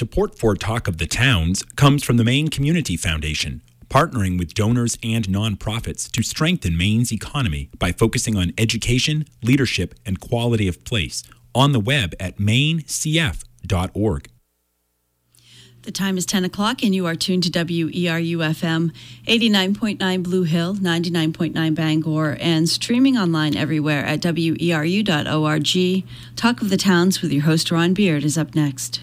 Support for Talk of the Towns comes from the Maine Community Foundation, partnering with donors and nonprofits to strengthen Maine's economy by focusing on education, leadership, and quality of place on the web at mainecf.org. The time is 10 o'clock, and you are tuned to WERU FM 89.9 Blue Hill, 99.9 Bangor, and streaming online everywhere at weru.org. Talk of the Towns with your host, Ron Beard, is up next.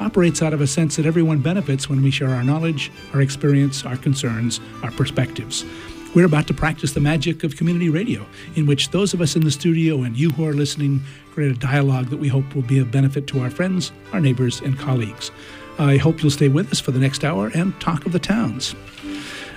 operates out of a sense that everyone benefits when we share our knowledge, our experience, our concerns, our perspectives. We're about to practice the magic of community radio, in which those of us in the studio and you who are listening create a dialogue that we hope will be of benefit to our friends, our neighbors, and colleagues. I hope you'll stay with us for the next hour and talk of the towns.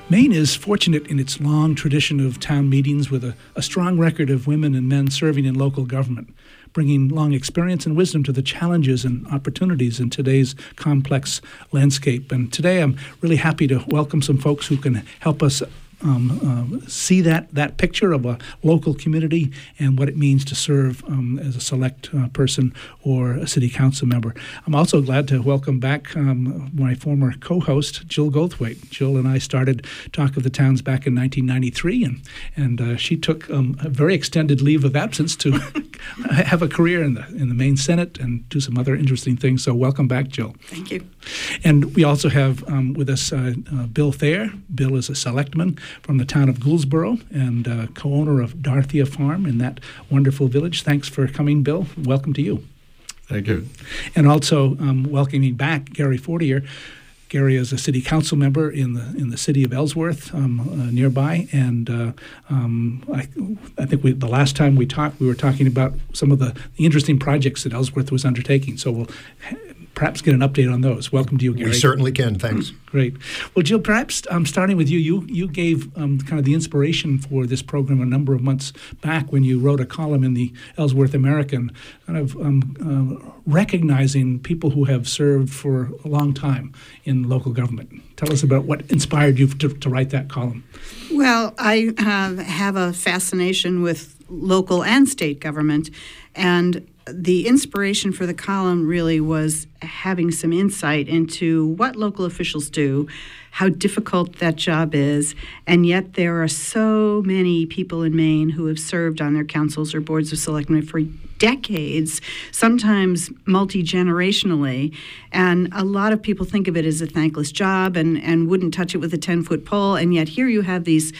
Maine is fortunate in its long tradition of town meetings with a, a, strong record of women and men serving in local government, bringing long experience and wisdom to the challenges and opportunities in today's complex landscape. And today I'm really happy to welcome some folks who can help us um, uh, see that that picture of a local community and what it means to serve um, as a select uh, person or a city council member. I'm also glad to welcome back um, my former co-host Jill Goldthwait. Jill and I started Talk of the Towns back in 1993, and and uh, she took um, a very extended leave of absence to have a career in the in the Maine Senate and do some other interesting things. So welcome back, Jill. Thank you. And we also have um, with us uh, uh, Bill Thayer. Bill is a selectman from the town of Gouldsboro and uh, co owner of Darthia Farm in that wonderful village. Thanks for coming, Bill. Welcome to you. Thank you. And also um, welcoming back Gary Fortier. Gary is a city council member in the in the city of Ellsworth, um, uh, nearby, and uh, um, I, I, think we, the last time we talked, we were talking about some of the, the interesting projects that Ellsworth was undertaking. So we'll perhaps get an update on those. Welcome to you, Gary. We certainly can. Thanks. Great. Well, Jill, perhaps um, starting with you, you you gave um, kind of the inspiration for this program a number of months back when you wrote a column in the Ellsworth American, kind of um, uh, recognizing people who have served for a long time in local government. Tell us about what inspired you to, to write that column. Well, I uh, have a fascination with local and state government, and the inspiration for the column really was having some insight into what local officials do, how difficult that job is, and yet there are so many people in Maine who have served on their councils or boards of selectmen for decades, sometimes multi generationally. And a lot of people think of it as a thankless job and, and wouldn't touch it with a 10 foot pole. And yet here you have these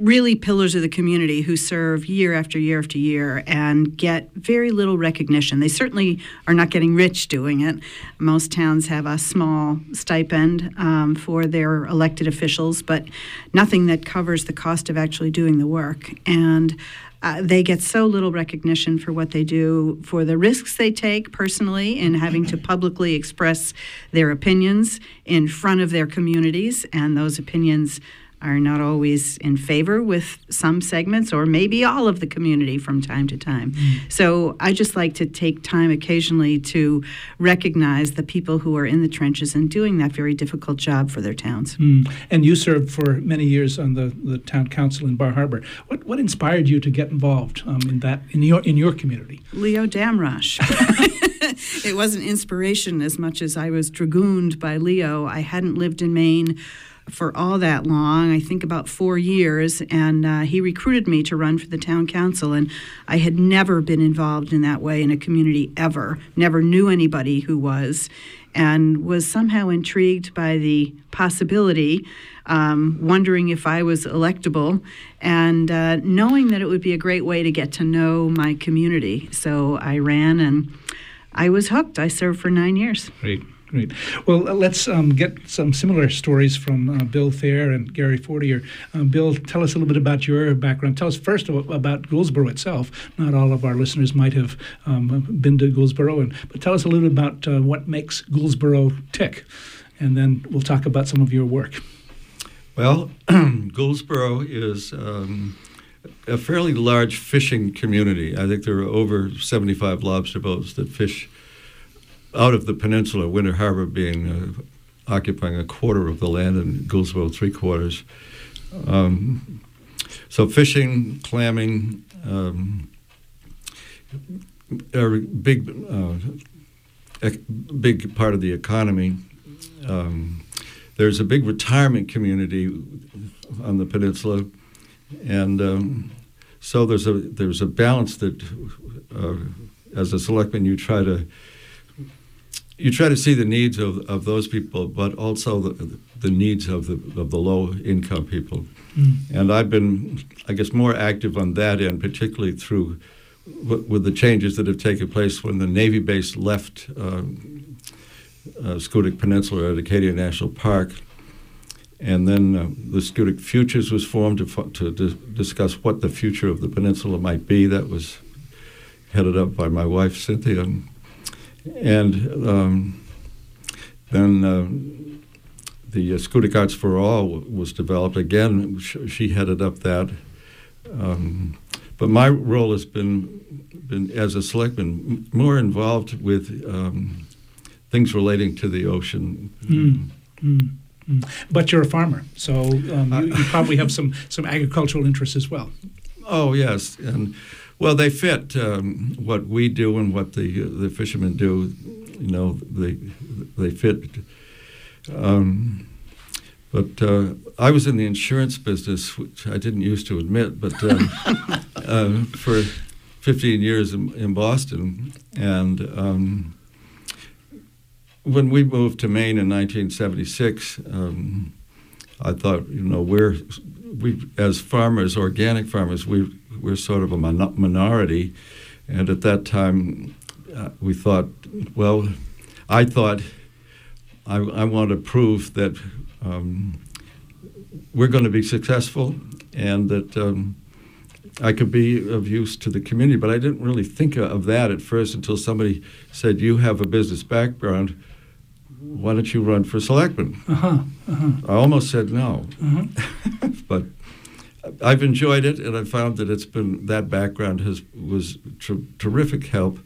really pillars of the community who serve year after year after year and get very little recognition. They certainly are not getting rich doing it. Most towns have a small stipend um, for their elected officials, but nothing that covers the cost of actually doing the work. And uh, they get so little recognition for what they do, for the risks they take personally in having to publicly express their opinions in front of their communities, and those opinions are not always in favor with some segments or maybe all of the community from time to time. Mm. So I just like to take time occasionally to recognize the people who are in the trenches and doing that very difficult job for their towns. Mm. And you served for many years on the, the town council in Bar Harbor. What, what inspired you to get involved um, in that in your in your community? Leo Damrosch. it wasn't inspiration as much as I was dragooned by Leo. I hadn't lived in Maine for all that long, I think about four years, and uh, he recruited me to run for the town council. And I had never been involved in that way in a community ever, never knew anybody who was, and was somehow intrigued by the possibility, um, wondering if I was electable, and uh, knowing that it would be a great way to get to know my community. So I ran and I was hooked. I served for nine years. Great. Great. Well, uh, let's um, get some similar stories from uh, Bill Thayer and Gary Fortier. Um, Bill, tell us a little bit about your background. Tell us first about Gouldsboro itself. Not all of our listeners might have um, been to Gouldsboro, and, but tell us a little bit about uh, what makes Gouldsboro tick, and then we'll talk about some of your work. Well, Gouldsboro is um, a fairly large fishing community. I think there are over 75 lobster boats that fish out of the peninsula, Winter Harbor being uh, occupying a quarter of the land and Gouldsboro three quarters. Um, so fishing, clamming, um, are a big, uh, big part of the economy. Um, there's a big retirement community on the peninsula, and um, so there's a there's a balance that, uh, as a selectman, you try to you try to see the needs of, of those people, but also the, the needs of the of the low income people. Mm. And I've been, I guess, more active on that end, particularly through w- with the changes that have taken place when the Navy base left uh, uh, Schoodic Peninsula at Acadia National Park. And then uh, the Schoodic Futures was formed to, to di- discuss what the future of the peninsula might be. That was headed up by my wife, Cynthia. And um, then uh, the uh, Schoodic Arts for All was developed. Again, she headed up that. Um, but my role has been, been as a selectman more involved with um, things relating to the ocean. Mm. Mm. Mm. But you're a farmer, so um, you, you, probably have some, some agricultural interests as well. Oh yes, and well, they fit um, what we do and what the the fishermen do. You know, they they fit. Um, but uh, I was in the insurance business, which I didn't used to admit, but uh, uh, for 15 years in, in Boston. And um, when we moved to Maine in 1976, um, I thought, you know, we're we as farmers, organic farmers, we we're sort of a minority, and at that time, uh, we thought, well, I thought, I, I want to prove that um, we're going to be successful, and that um, I could be of use to the community. But I didn't really think of that at first until somebody said, "You have a business background." Why don't you run for selectman? Uh-huh, uh-huh. I almost said no, uh-huh. but I've enjoyed it, and I found that it's been that background has was tr- terrific help.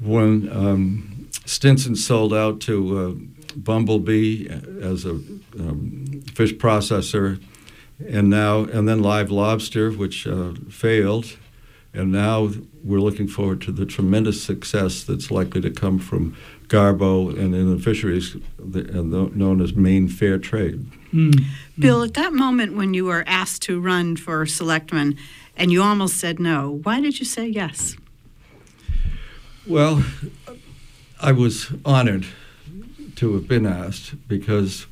When um, Stinson sold out to uh, Bumblebee as a um, fish processor, and now and then Live Lobster, which uh, failed, and now we're looking forward to the tremendous success that's likely to come from Garbo and in the fisheries known as Maine Fair Trade. Mm. Bill, at that moment when you were asked to run for selectman and you almost said no, why did you say yes? Well, I was honored to have been asked because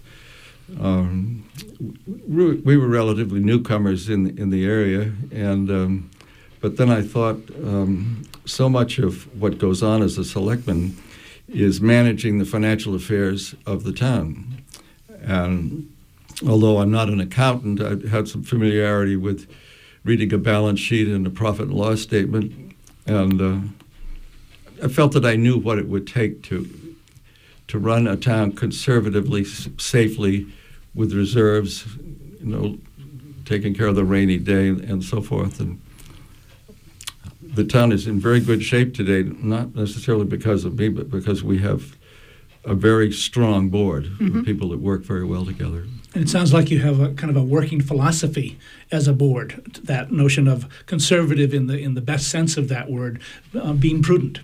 um, we were relatively newcomers in in the area, and um, but then I thought um, so much of what goes on as a selectman is managing the financial affairs of the town. And although I'm not an accountant, I had some familiarity with reading a balance sheet and a profit and loss statement, and uh, I felt that I knew what it would take to to run a town conservatively, safely, with reserves, you know, taking care of the rainy day and so forth. And the town is in very good shape today, not necessarily because of me, but because we have a very strong board mm-hmm. of people that work very well together. And it sounds like you have a kind of a working philosophy as a board. That notion of conservative, in the in the best sense of that word, uh, being prudent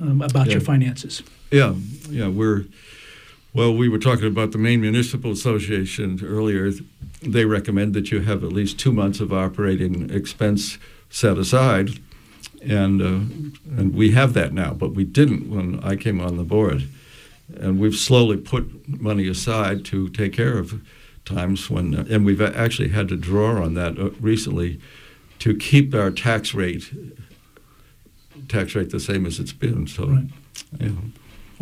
um, about yeah. your finances. Yeah, yeah, we're. Well, we were talking about the Maine Municipal Association earlier. They recommend that you have at least two months of operating expense set aside and uh, and we have that now, but we didn't when I came on the board, and we've slowly put money aside to take care of times when, uh, and we've actually had to draw on that uh, recently to keep our tax rate tax rate the same as it's been. So, right. yeah.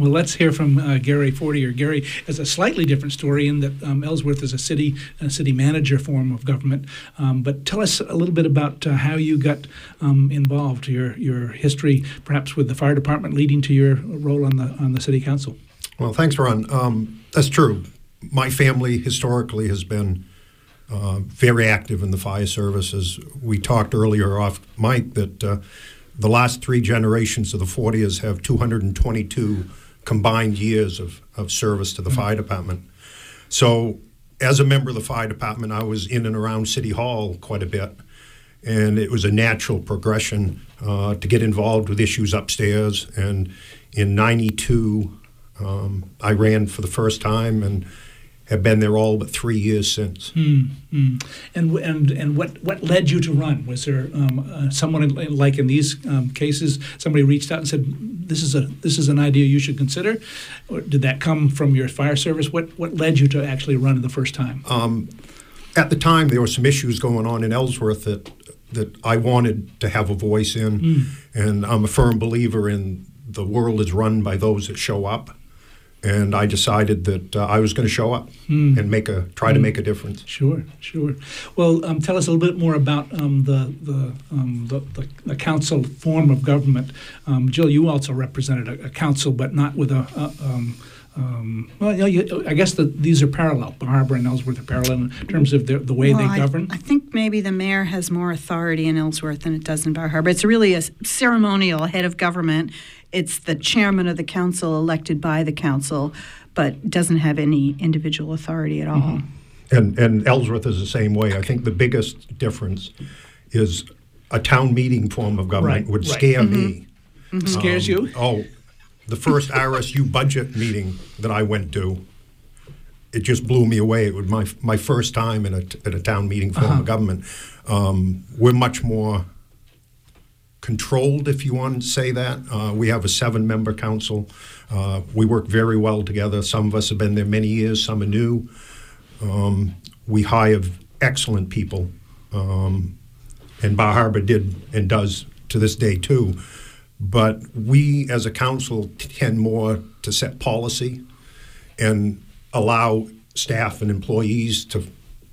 Well, let's hear from uh, Gary Fortier. Gary has a slightly different story in that um, Ellsworth is a city a city manager form of government. Um, but tell us a little bit about uh, how you got um, involved, your your history, perhaps with the fire department, leading to your role on the on the city council. Well, thanks, Ron. Um, that's true. My family historically has been uh, very active in the fire services. We talked earlier off mic that uh, the last three generations of the Fortiers have 222 combined years of, of service to the fire department. So, as a member of the fire department, I was in and around City Hall quite a bit, and it was a natural progression uh, to get involved with issues upstairs. And in '92, um, I ran for the first time and have been there all but three years since. Mm, mm. And and and what what led you to run? Was there um, uh, someone in, like in these um, cases, somebody reached out and said, "This is a this is an idea you should consider," or did that come from your fire service? What what led you to actually run the first time? Um, at the time, there were some issues going on in Ellsworth that that I wanted to have a voice in, mm. and I'm a firm believer in the world is run by those that show up and I decided that uh, I was going to show up mm. and make a try mm. to hmm. make a difference. Sure, sure. Well, um, tell us a little bit more about um, the the, um, the, the, the council form of government. Um, Jill, you also represented a, a, council, but not with a. a um, um, well, you know, I guess the, these are parallel. Bar Harbor and Ellsworth are parallel in terms of the, the way well, they govern. I, I, think maybe the mayor has more authority in Ellsworth than it does in Bar Harbor. It's really a ceremonial head of government, it's the chairman of the council elected by the council, but doesn't have any individual authority at all. Mm-hmm. And, and Ellsworth is the same way. I think the biggest difference is a town meeting form of government right, would right. scare mm-hmm. me. Mm-hmm. Scares um, you? Oh, the first RSU budget meeting that I went to, it just blew me away. It was my my first time in a, in a town meeting form uh-huh. of government. Um, we're much more controlled, if you want to say that. Uh, we have a seven member council. Uh, we work very well together. Some of us have been there many years, some are new. Um, we hire excellent people, um, and Bar Harbor did and does to this day too. But we as a council tend more to set policy and allow staff and employees to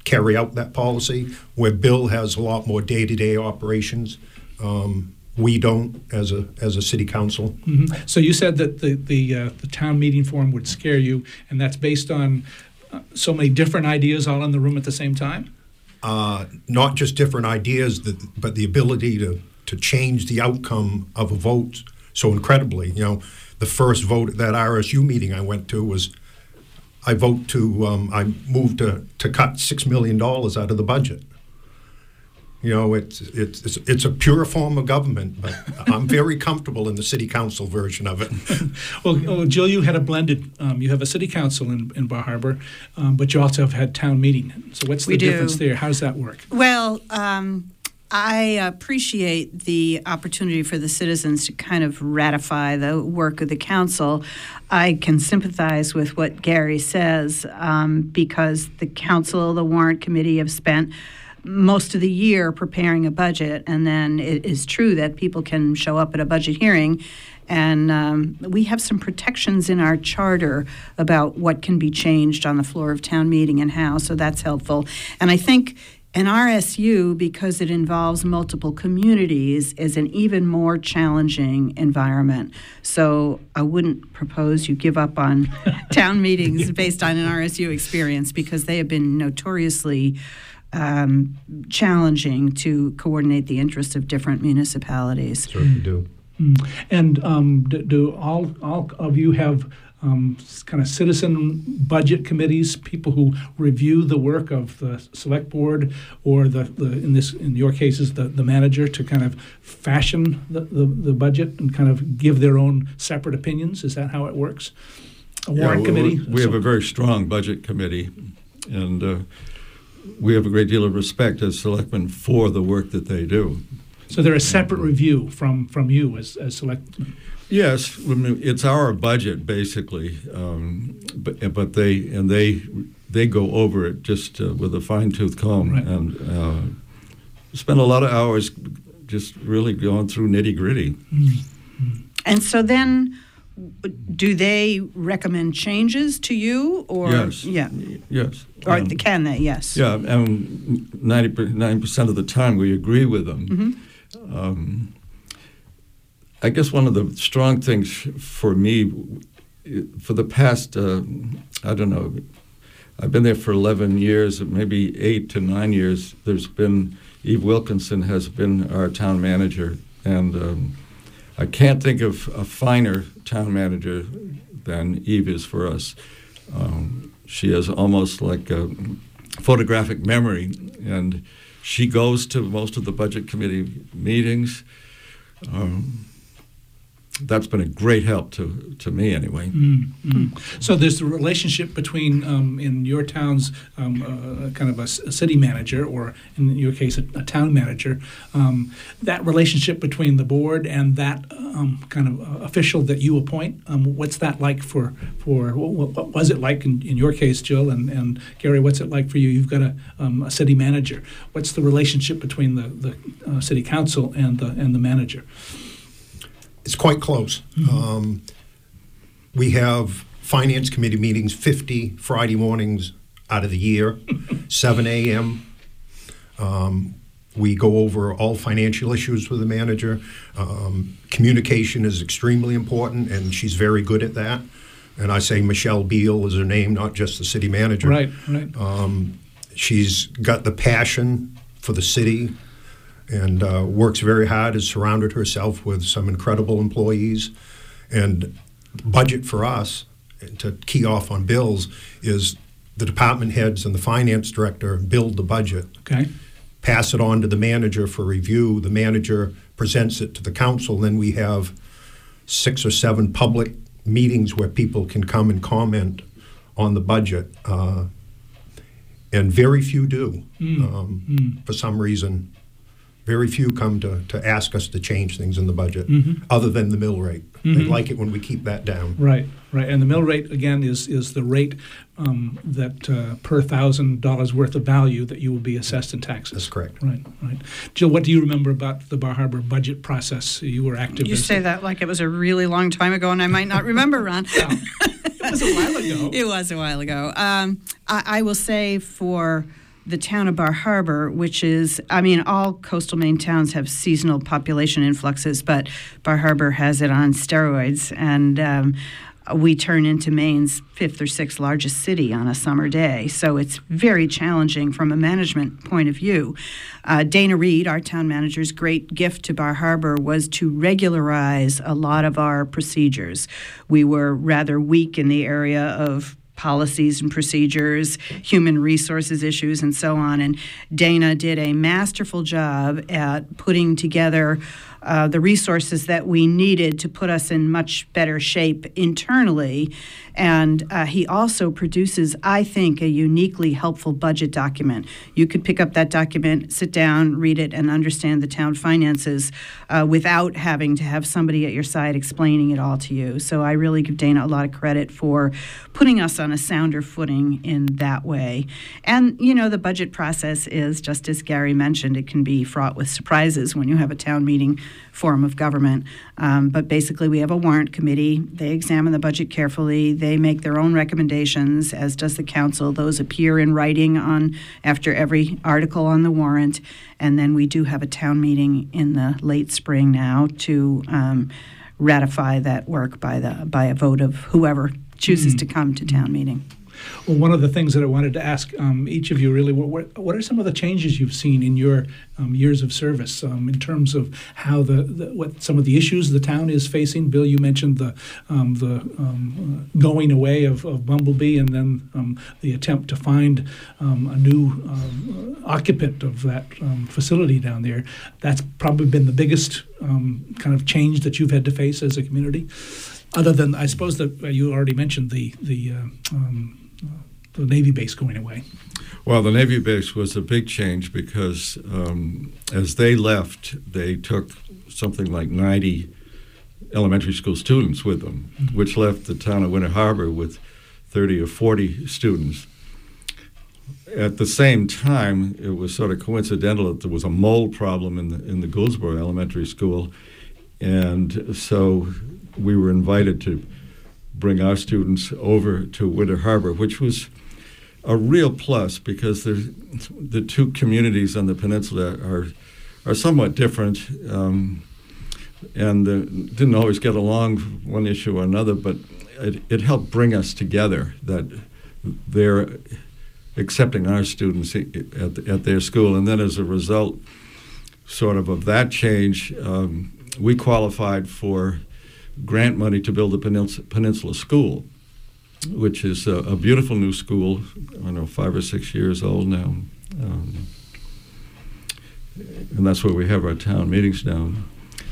carry out that policy, where Bill has a lot more day to day operations. Um, we don't as a as a city council. Mm-hmm. So you said that the the, uh, the town meeting form would scare you, and that's based on uh, so many different ideas all in the room at the same time. Uh, not just different ideas, that, but the ability to to change the outcome of a vote so incredibly. You know, the first vote at that RSU meeting I went to was. I vote to um, I moved to, to cut six million dollars out of the budget. You know, it's, it's, it's, a pure form of government, but I'm very comfortable in the city council version of it. well, oh, Jill, you had a blended, um, you have a city council in, in Bar Harbor, um, but you also have had town meeting. So what's the we difference do. there? How does that work? Well, um, I appreciate the opportunity for the citizens to kind of ratify the work of the council. I can sympathize with what Gary says um, because the council, the warrant committee have spent most of the year preparing a budget, and then it is true that people can show up at a budget hearing. And um, we have some protections in our charter about what can be changed on the floor of town meeting and how, so that's helpful. And I think an RSU, because it involves multiple communities, is an even more challenging environment. So I wouldn't propose you give up on town meetings based on an RSU experience because they have been notoriously um, challenging to coordinate the interests of different municipalities. Certainly do. Mm. And um, do, do, all all of you have um, kind of citizen budget committees, people who review the work of the select board or the, the in this in your cases the, the manager to kind of fashion the, the, the budget and kind of give their own separate opinions? Is that how it works? A warrant yeah, committee. We, we have a very strong budget committee, and. Uh, we have a great deal of respect as selectmen for the work that they do. So they're a separate review from, from you as, as selectmen? Yes, I mean, it's our budget basically, um, but but they and they they go over it just uh, with a fine tooth comb right. and uh, spend a lot of hours just really going through nitty gritty. Mm-hmm. And so then do they recommend changes to you or yes. yeah Yes. or Um, can they yes Yeah, and 99% of the time we agree with them. Mm-hmm. Um, I guess one of the strong things for me, for the past, uh, I don't know, I've been there for 11 years, maybe eight to nine years. There's been, Eve Wilkinson has been our town manager, and um, I can't think of a finer town manager than Eve is for us. Um, she has almost like a photographic memory, and she goes to most of the budget committee meetings. Um, that's been a great help to, to me anyway. Mm, mm. So there's the relationship between, um, in your town's um, uh, kind of a city manager, or in your case, a, a town manager. Um, that relationship between the board and that um, kind of uh, official that you appoint. Um, what's that like for for what, what was it like in, in your case, Jill and, and Gary? What's it like for you? You've got a, um, a city manager. What's the relationship between the the uh, city council and the and the manager? It's quite close. Um, we have finance committee meetings 50 Friday mornings out of the year, 7 a.m. Um, we go over all financial issues with the manager. Um, communication is extremely important, and she's very good at that. And I say Michelle Beal is her name, not just the city manager. Right, right. Um, she's got the passion for the city and uh, works very hard, has surrounded herself with some incredible employees. And budget for us, to key off on bills, is the department heads and the finance director build the budget, Okay. pass it on to the manager for review. The manager presents it to the council. Then we have six or seven public meetings where people can come and comment on the budget. Uh, and very few do, um, for some reason. Very few come to, to ask us to change things in the budget, other than the mill rate. They like it when we keep that down. Right, right. And the mill rate, again, is, is the rate um, that uh, per thousand dollars worth of value that you will be assessed in taxes. That's correct. Right, right. Jill, what do you remember about the Bar Harbor budget process? You were active. you as- say that like it was a really long time ago and i might not remember ron It was a while ago. It was a while ago. Um, I, I will say for the town of Bar Harbor, which is, I mean, all coastal Maine towns have seasonal population influxes, but Bar Harbor has it on steroids. And um, we turn into Maine's fifth or sixth largest city on a summer day. So it's very challenging from a management point of view. Uh, Dana Reed, our town manager's great gift to Bar Harbor was to regularize a lot of our procedures. We were rather weak in the area of policies and procedures, human resources issues, and so on. And Dana did a masterful job at putting together uh, the resources that we needed to put us in much better shape internally. And uh, he also produces, I think, a uniquely helpful budget document. You could pick up that document, sit down, read it, and understand the town finances uh, without having to have somebody at your side explaining it all to you. So I really give Dana a lot of credit for putting us on a sounder footing in that way. And, you know, the budget process is, just as Gary mentioned, it can be fraught with surprises when you have a town meeting form of government. Um, but basically, we have a warrant committee. They examine the budget carefully. They make their own recommendations, as does the council. Those appear in writing on after every article on the warrant. And then we do have a town meeting in the late spring now to um, ratify that work by the by a vote of whoever chooses to come to town meeting. Well, one of the things that I wanted to ask um, each of you really, what, what, are some of the changes you've seen in your um, years of service um, in terms of how the, the what some of the issues the town is facing? Bill, you mentioned the um, the um, uh, going away of, of Bumblebee, and then um, the attempt to find a new um, occupant of that facility down there. That's probably been the biggest kind of change that you've had to face as a community. Other than, I suppose that uh, you already mentioned the the uh, um, the Navy base going away. Well, the Navy base was a big change because um, as they left, they took something like 90 elementary school students with them, which left the town of Winter Harbor with 30 or 40 students. At the same time, it was sort of coincidental that there was a mold problem in the in the Gouldsboro Elementary School, and so we were invited to bring our students over to Winter Harbor, which was a real plus because the two communities on the peninsula are are somewhat different. Um, and uh, didn't always get along one issue or another, but it, it helped bring us together that they're accepting our students at, at their school. And then as a result, sort of of that change, um, we qualified for grant money to build a Peninsula, Peninsula School, which is a, a, beautiful new school. I don't know, five or six years old now. Um, and that's where we have our town meetings now.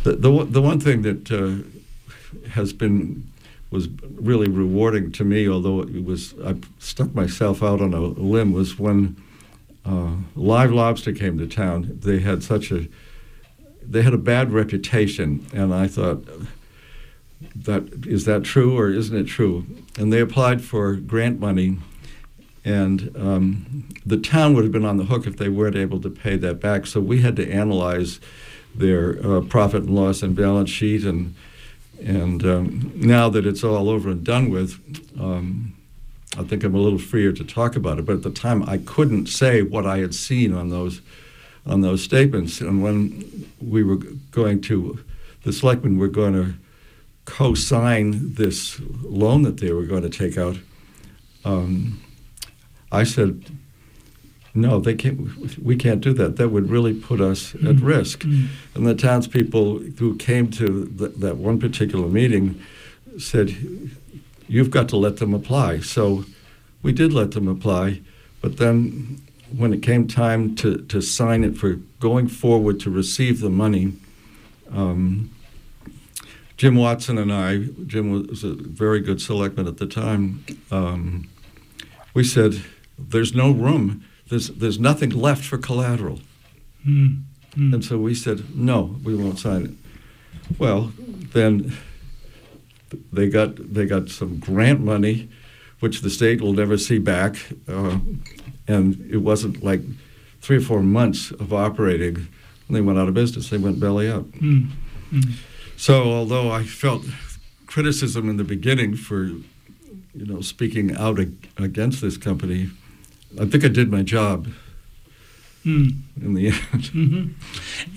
The, the, the one thing that uh, has been was really rewarding to me, although it was I stuck myself out on a limb, was when uh, Live Lobster came to town. They had such a they had a bad reputation, and I thought that is that true or isn't it true? And they applied for grant money, and um, the town would have been on the hook if they weren't able to pay that back. So we had to analyze their uh, profit and loss and balance sheet, and and um, now that it's all over and done with. Um, I think I'm a little freer to talk about it, but at the time I couldn't say what I had seen on those on those statements. And when we were going to, the selectmen were going to co-sign this loan that they were going to take out. Um, I said, no, they can't. We can't do that. That would really put us mm-hmm. at risk. Mm-hmm. And the townspeople who came to the, that one particular meeting said, "You've got to let them apply." So we did let them apply, but then when it came time to, to sign it for going forward to receive the money, um, Jim Watson and I, Jim was a very good selectman at the time, um, we said, there's no room, there's, there's nothing left for collateral. Mm. Mm. And so we said, no, we won't sign it. Well, then they got, they got some grant money, which the state will never see back. Uh, and it wasn't like three or four months of operating, and they went out of business. They went belly up. Mm. So although I felt criticism in the beginning for, you know, speaking out ag- against this company, I think I did my job. Mm. In the end, mm-hmm.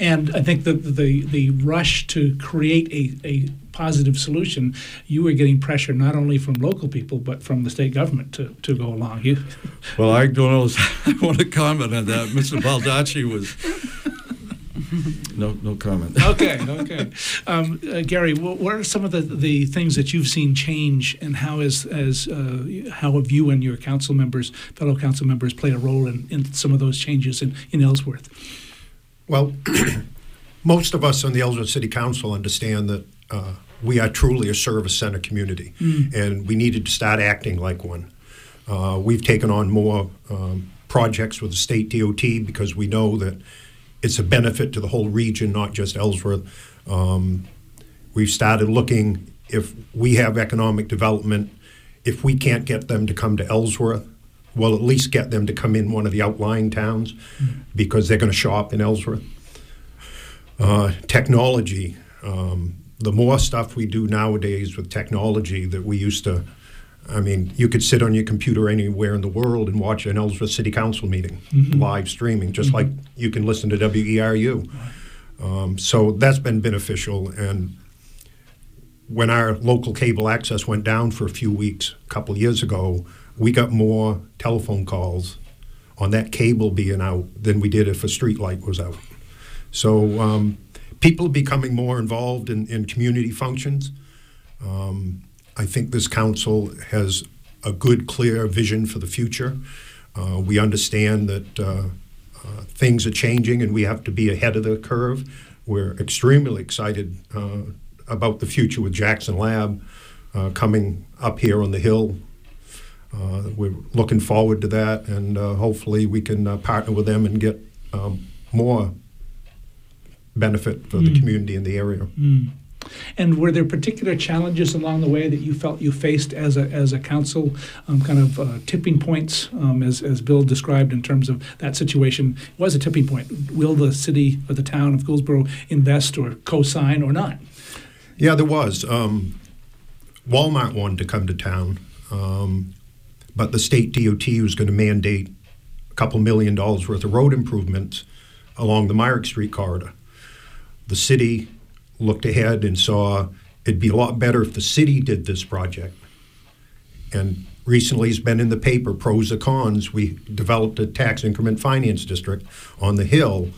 and I think that the the rush to create a, a positive solution, you were getting pressure not only from local people but from the state government to, to go along. You, well, I don't know. I want to comment on that. Mr. Baldacci was. No, no comment. okay, okay. Um, uh, Gary, what, what, are some of the, the things that you've seen change, and how is as uh, how have you and your council members, fellow council members, played a role in, in some of those changes in, in Ellsworth? Well, most of us on the Ellsworth City Council understand that uh, we are truly a service center community, mm. and we needed to start acting like one. Uh, we've taken on more um, projects with the state DOT because we know that it's a benefit to the whole region, not just Ellsworth. Um, we've started looking if we have economic development, if we can't get them to come to Ellsworth, we'll at least get them to come in one of the outlying towns mm. because they're going to shop in Ellsworth. Uh, technology. Um, the more stuff we do nowadays with technology that we used to, I mean, you could sit on your computer anywhere in the world and watch an Ellsworth City Council meeting mm-hmm. live streaming, just mm-hmm. like you can listen to WERU. Um, so that's been beneficial. And when our local cable access went down for a few weeks a couple of years ago, we got more telephone calls on that cable being out than we did if a street light was out. So um, people becoming more involved in, in community functions. Um, I think this council has a good, clear vision for the future. Uh, we understand that uh, uh, things are changing and we have to be ahead of the curve. We're extremely excited uh, about the future with Jackson Lab uh, coming up here on the Hill. Uh, we're looking forward to that, and hopefully we can partner with them and get um, more benefit for mm. the community in the area. Mm. And were there particular challenges along the way that you felt you faced as a, as a council, um, kind of uh, tipping points, um, as, as Bill described in terms of that situation? Was a tipping point. Will the city or the town of Gouldsboro invest or co sign or not? Yeah, there was. Um, Walmart wanted to come to town, um, but the state DOT was going to mandate a couple million dollars worth of road improvements along the Myrick Street corridor. The city looked ahead and saw it'd be a lot better if the city did this project. And recently it's been in the paper, pros and cons. We developed a tax increment finance district on the hill.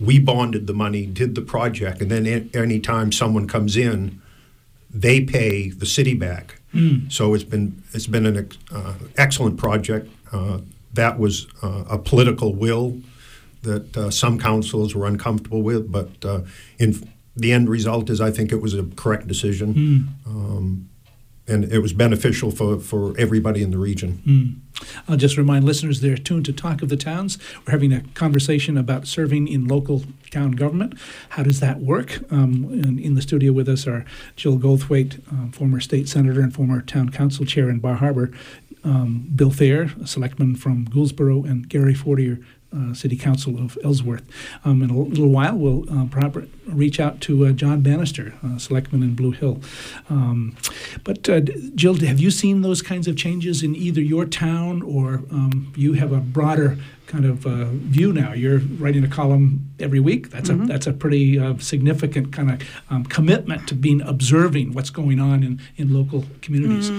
We bonded the money, did the project, and then anytime someone comes in, they pay the city back. So it's been it's been an uh, excellent project. Uh, that was uh, a political will that uh, some councils were uncomfortable with, but uh, in the end result is I think it was a correct decision, um, and it was beneficial for, for everybody in the region. I'll just remind listeners they're tuned to Talk of the Towns. We're having a conversation about serving in local town government. How does that work? Um, and in the studio with us are Jill Goldthwait, uh, former state senator and former town council chair in Bar Harbor, um, Bill Thayer, a selectman from Gouldsboro, and Gary Fortier, uh, City Council of Ellsworth. Um, in a little while, we'll uh, proper, reach out to uh, John Bannister, uh, selectman in Blue Hill. Um, but uh, Jill, have you seen those kinds of changes in either your town or um, you have a broader kind of uh, view now? You're writing a column every week. That's a that's a pretty uh, significant kind of um, commitment to being observing what's going on in, in local communities.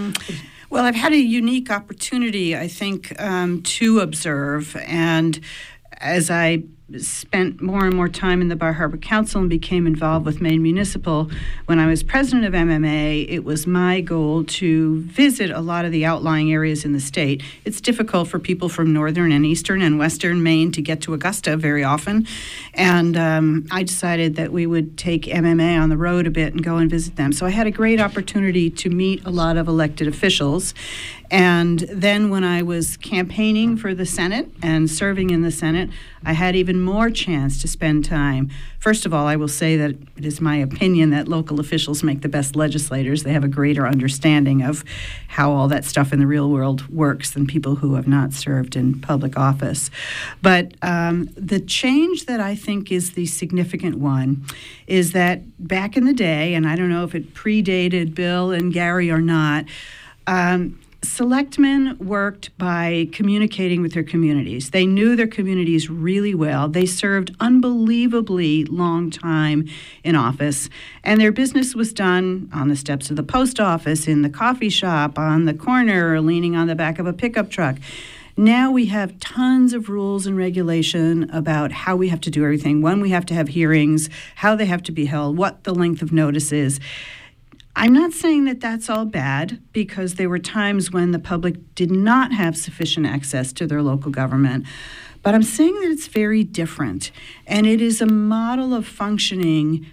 Well, I've had a unique opportunity, I think, um, to observe. And as I spent more and more time in the Bar Harbor Council and became involved with Maine Municipal, when I was president of MMA, it was my goal to visit a lot of the outlying areas in the state. It's difficult for people from northern and eastern and western Maine to get to Augusta very often. And um, I decided that we would take MMA on the road a bit and go and visit them. So I had a great opportunity to meet a lot of elected officials. And then when I was campaigning for the Senate and serving in the Senate, I had even more chance to spend time. First of all, I will say that it is my opinion that local officials make the best legislators. They have a greater understanding of how all that stuff in the real world works than people who have not served in public office. But um, the change that I think is the significant one is that back in the day, and I don't know if it predated Bill and Gary or not, um, selectmen worked by communicating with their communities. They knew their communities really well. They served unbelievably long time in office, and their business was done on the steps of the post office, in the coffee shop, on the corner, or leaning on the back of a pickup truck. Now we have tons of rules and regulation about how we have to do everything, when we have to have hearings, how they have to be held, what the length of notice is. I'm not saying that that's all bad because there were times when the public did not have sufficient access to their local government. But I'm saying that it's very different. And it is a model of functioning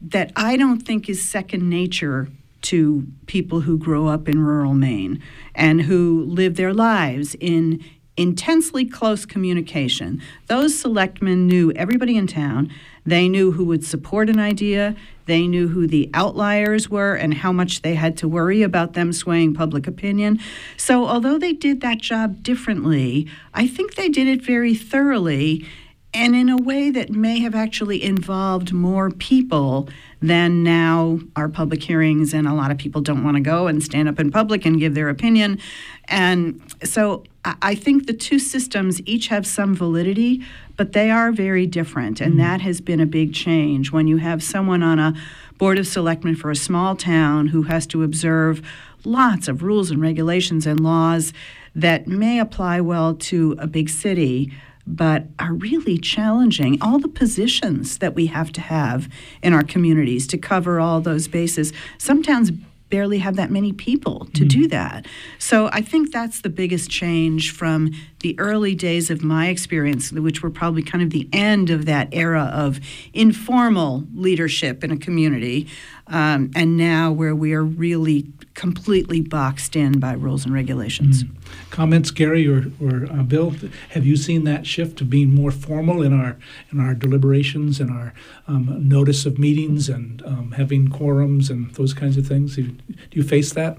that I don't think is second nature to people who grow up in rural Maine and who live their lives in intensely close communication. Those selectmen knew everybody in town. They knew who would support an idea. They knew who the outliers were and how much they had to worry about them swaying public opinion. So, although they did that job differently, I think they did it very thoroughly and in a way that may have actually involved more people than now our public hearings and a lot of people don't want to go and stand up in public and give their opinion and so I- think the two systems each have some validity but they are very different and mm-hmm. that has been a big change when you have someone on a board of selectmen for a small town who has to observe lots of rules and regulations and laws that may apply well to a big city but are really challenging. All the positions that we have to have in our communities to cover all those bases. Some towns barely have that many people to do that. So I think that's the biggest change from the early days of my experience, which were probably kind of the end of that era of informal leadership in a community, um, and now where we are really completely boxed in by rules and regulations. Comments, Gary or, or uh, Bill? Have you seen that shift to being more formal in our in our deliberations and our um, notice of meetings and um, having quorums and those kinds of things? Do you, do you face that?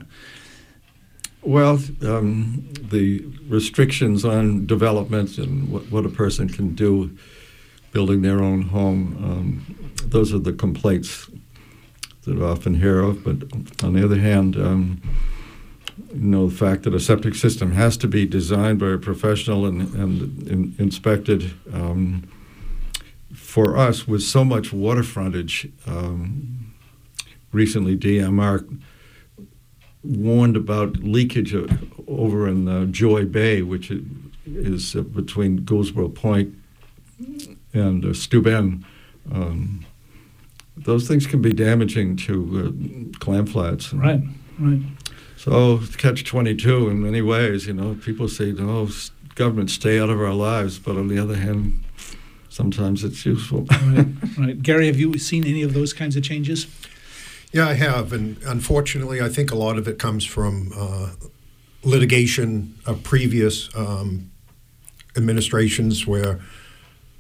Well, um, the restrictions on development and what, what a person can do building their own home, um, those are the complaints that I often hear of. But on the other hand, um, you know, the fact that a septic system has to be designed by a professional and, and in, inspected um, for us with so much water frontage. Um, recently, DMR warned about leakage over in uh, Joy Bay, which is uh, between Gouldsboro Point and uh, Steuben. Um, those things can be damaging to uh, clam flats. Right, right. So catch 22 in many ways, you know. People say, no, government, stay out of our lives. But on the other hand, sometimes it's useful. right, right. Gary, have you seen any of those kinds of changes? Yeah, I have. And unfortunately, I think a lot of it comes from uh, litigation of previous um, administrations where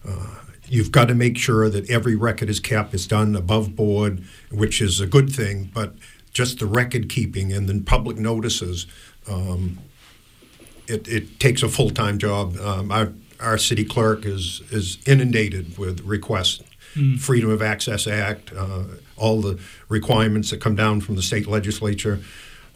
uh, you've got to make sure that every record is kept, is done above board, which is a good thing. But just the record keeping and then public notices. Um, it, it takes a full time job. Um, our, our city clerk is is inundated with requests, mm. Freedom of Access Act, uh, all the requirements that come down from the state legislature.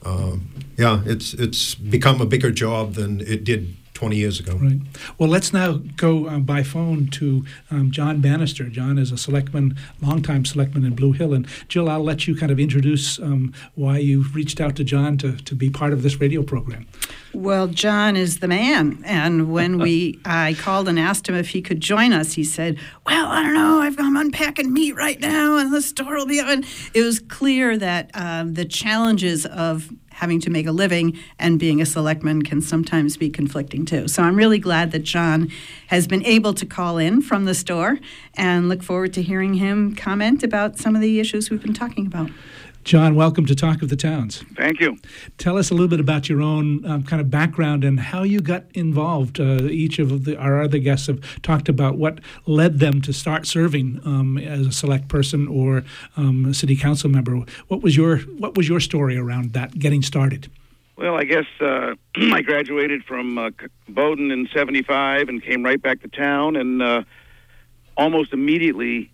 Um, yeah, it's it's become a bigger job than it did 20 years ago. Right. Well, let's now go um, by phone to um, John Bannister. John is a selectman, longtime selectman in Blue Hill. And Jill, I'll let you kind of introduce um, why you reached out to John to, to be part of this radio program. Well, John is the man. And when we I called and asked him if he could join us, he said, Well, I don't know. I've, I'm unpacking meat right now, and the store will be open. It was clear that um, the challenges of having to make a living and being a selectman can sometimes be conflicting too. So I'm really glad that John has been able to call in from the store and look forward to hearing him comment about some of the issues we've been talking about. John, welcome to Talk of the Towns. Thank you. Tell us a little bit about your own um, kind of background and how you got involved. Uh, each of the, our other guests have talked about what led them to start serving um, as a select person or um, a city council member. What was your What was your story around that getting started? Well, I guess uh, I graduated from uh, Bowdoin in '75 and came right back to town, and uh, almost immediately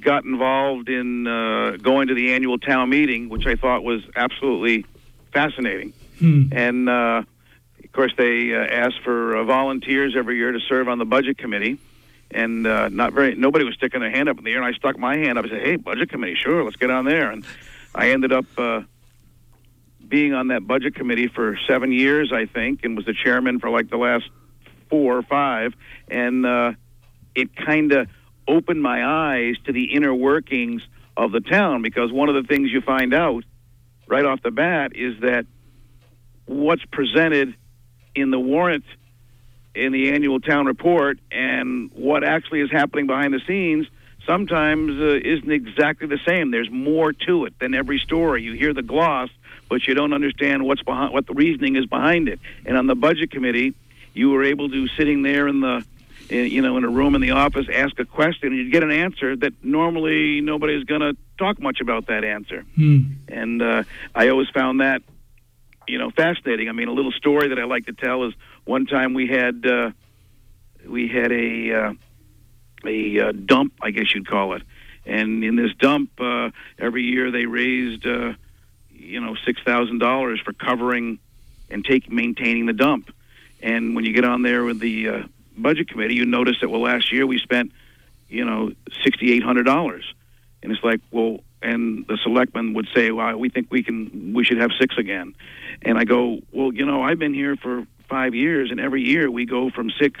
got involved in uh, going to the annual town meeting, which I thought was absolutely fascinating. Hmm. And uh, of course, they uh, ask for uh, volunteers every year to serve on the budget committee. And uh, not very nobody was sticking their hand up in the air, and I stuck my hand up and said, "Hey, budget committee, sure, let's get on there." And I ended up uh, being on that budget committee for seven years, I think, and was the chairman for like the last four or five. And uh, it kind of opened my eyes to the inner workings of the town because one of the things you find out right off the bat is that what's presented in the warrant in the annual town report and what actually is happening behind the scenes sometimes uh, isn't exactly the same. There's more to it than every story. You hear the gloss, but you don't understand what's behind what the reasoning is behind it. And on the budget committee, you were able to sitting there in the you know, in a room in the office, ask a question, and you'd get an answer that normally nobody's going to talk much about that answer. Hmm. And uh, I always found that, you know, fascinating. I mean, a little story that I like to tell is one time we had uh, we had a uh, a uh, dump, I guess you'd call it, and in this dump, uh, every year they raised, uh, you know, six thousand dollars for covering and taking maintaining the dump. And when you get on there with the uh, budget committee, you notice that well, last year we spent, you know, sixty eight hundred dollars, and it's like, well, and the selectmen would say, well, we think we can, we should have six again, and I go, well, you know, I've been here for five years, and every year we go from six,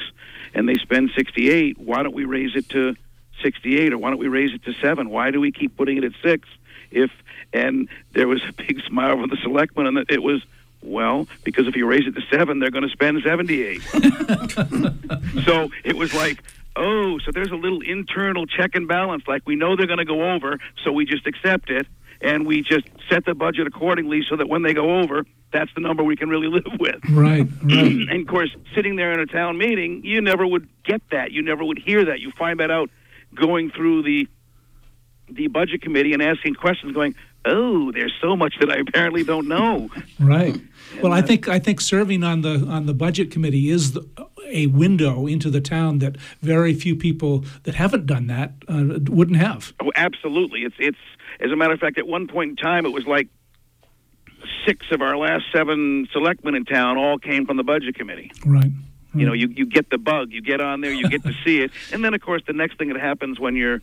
and they spend sixty eight. Why don't we raise it to sixty eight, or why don't we raise it to seven? Why do we keep putting it at six? If and there was a big smile from the selectmen, and it was well, because if you raise it to seven, they're going to spend 78. so it was like, oh, so there's a little internal check and balance. Like we know they're going to go over, so we just accept it and we just set the budget accordingly so that when they go over, that's the number we can really live with. Right, right. and of course, sitting there in a town meeting, you never would get that. You never would hear that. You find that out going through the the budget committee and asking questions, going, "Oh, there's so much that I apparently don't know." Right. well, I think I think serving on the on the budget committee is the, a window into the town that very few people that haven't done that uh, wouldn't have. Oh, absolutely. It's it's as a matter of fact, at one point in time, it was like six of our last seven selectmen in town all came from the budget committee. Right. You know, you, you get the bug, you get on there, you get to see it, and then of course the next thing that happens when you're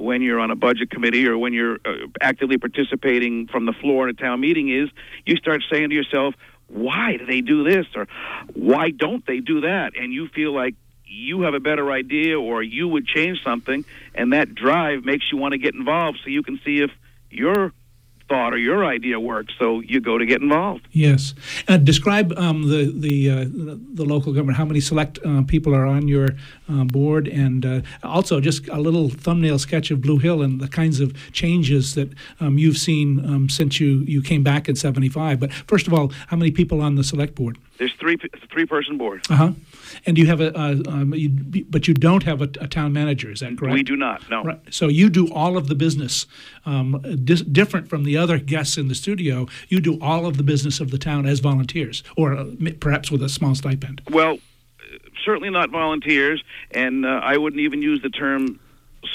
when you're on a budget committee or when you're uh, actively participating from the floor in a town meeting is you start saying to yourself, why do they do this or why don't they do that? And you feel like you have a better idea or you would change something, and that drive makes you want to get involved so you can see if your thought or your idea works. So you go to get involved. Yes. Uh, describe um, the the, uh, the local government. How many select uh, people are on your um, board, and uh, also just a little thumbnail sketch of Blue Hill and the kinds of changes that um, you've seen um, since you you came back in '75. But first of all, how many people on the select board? There's three three person board. Uh huh. And you have a, um, you, but you don't have a, a, town manager. Is that correct? We do not. No. Right. So you do all of the business, um, dis- different from the other guests in the studio. You do all of the business of the town as volunteers, or uh, perhaps with a small stipend. Well, certainly not volunteers, and uh, I wouldn't even use the term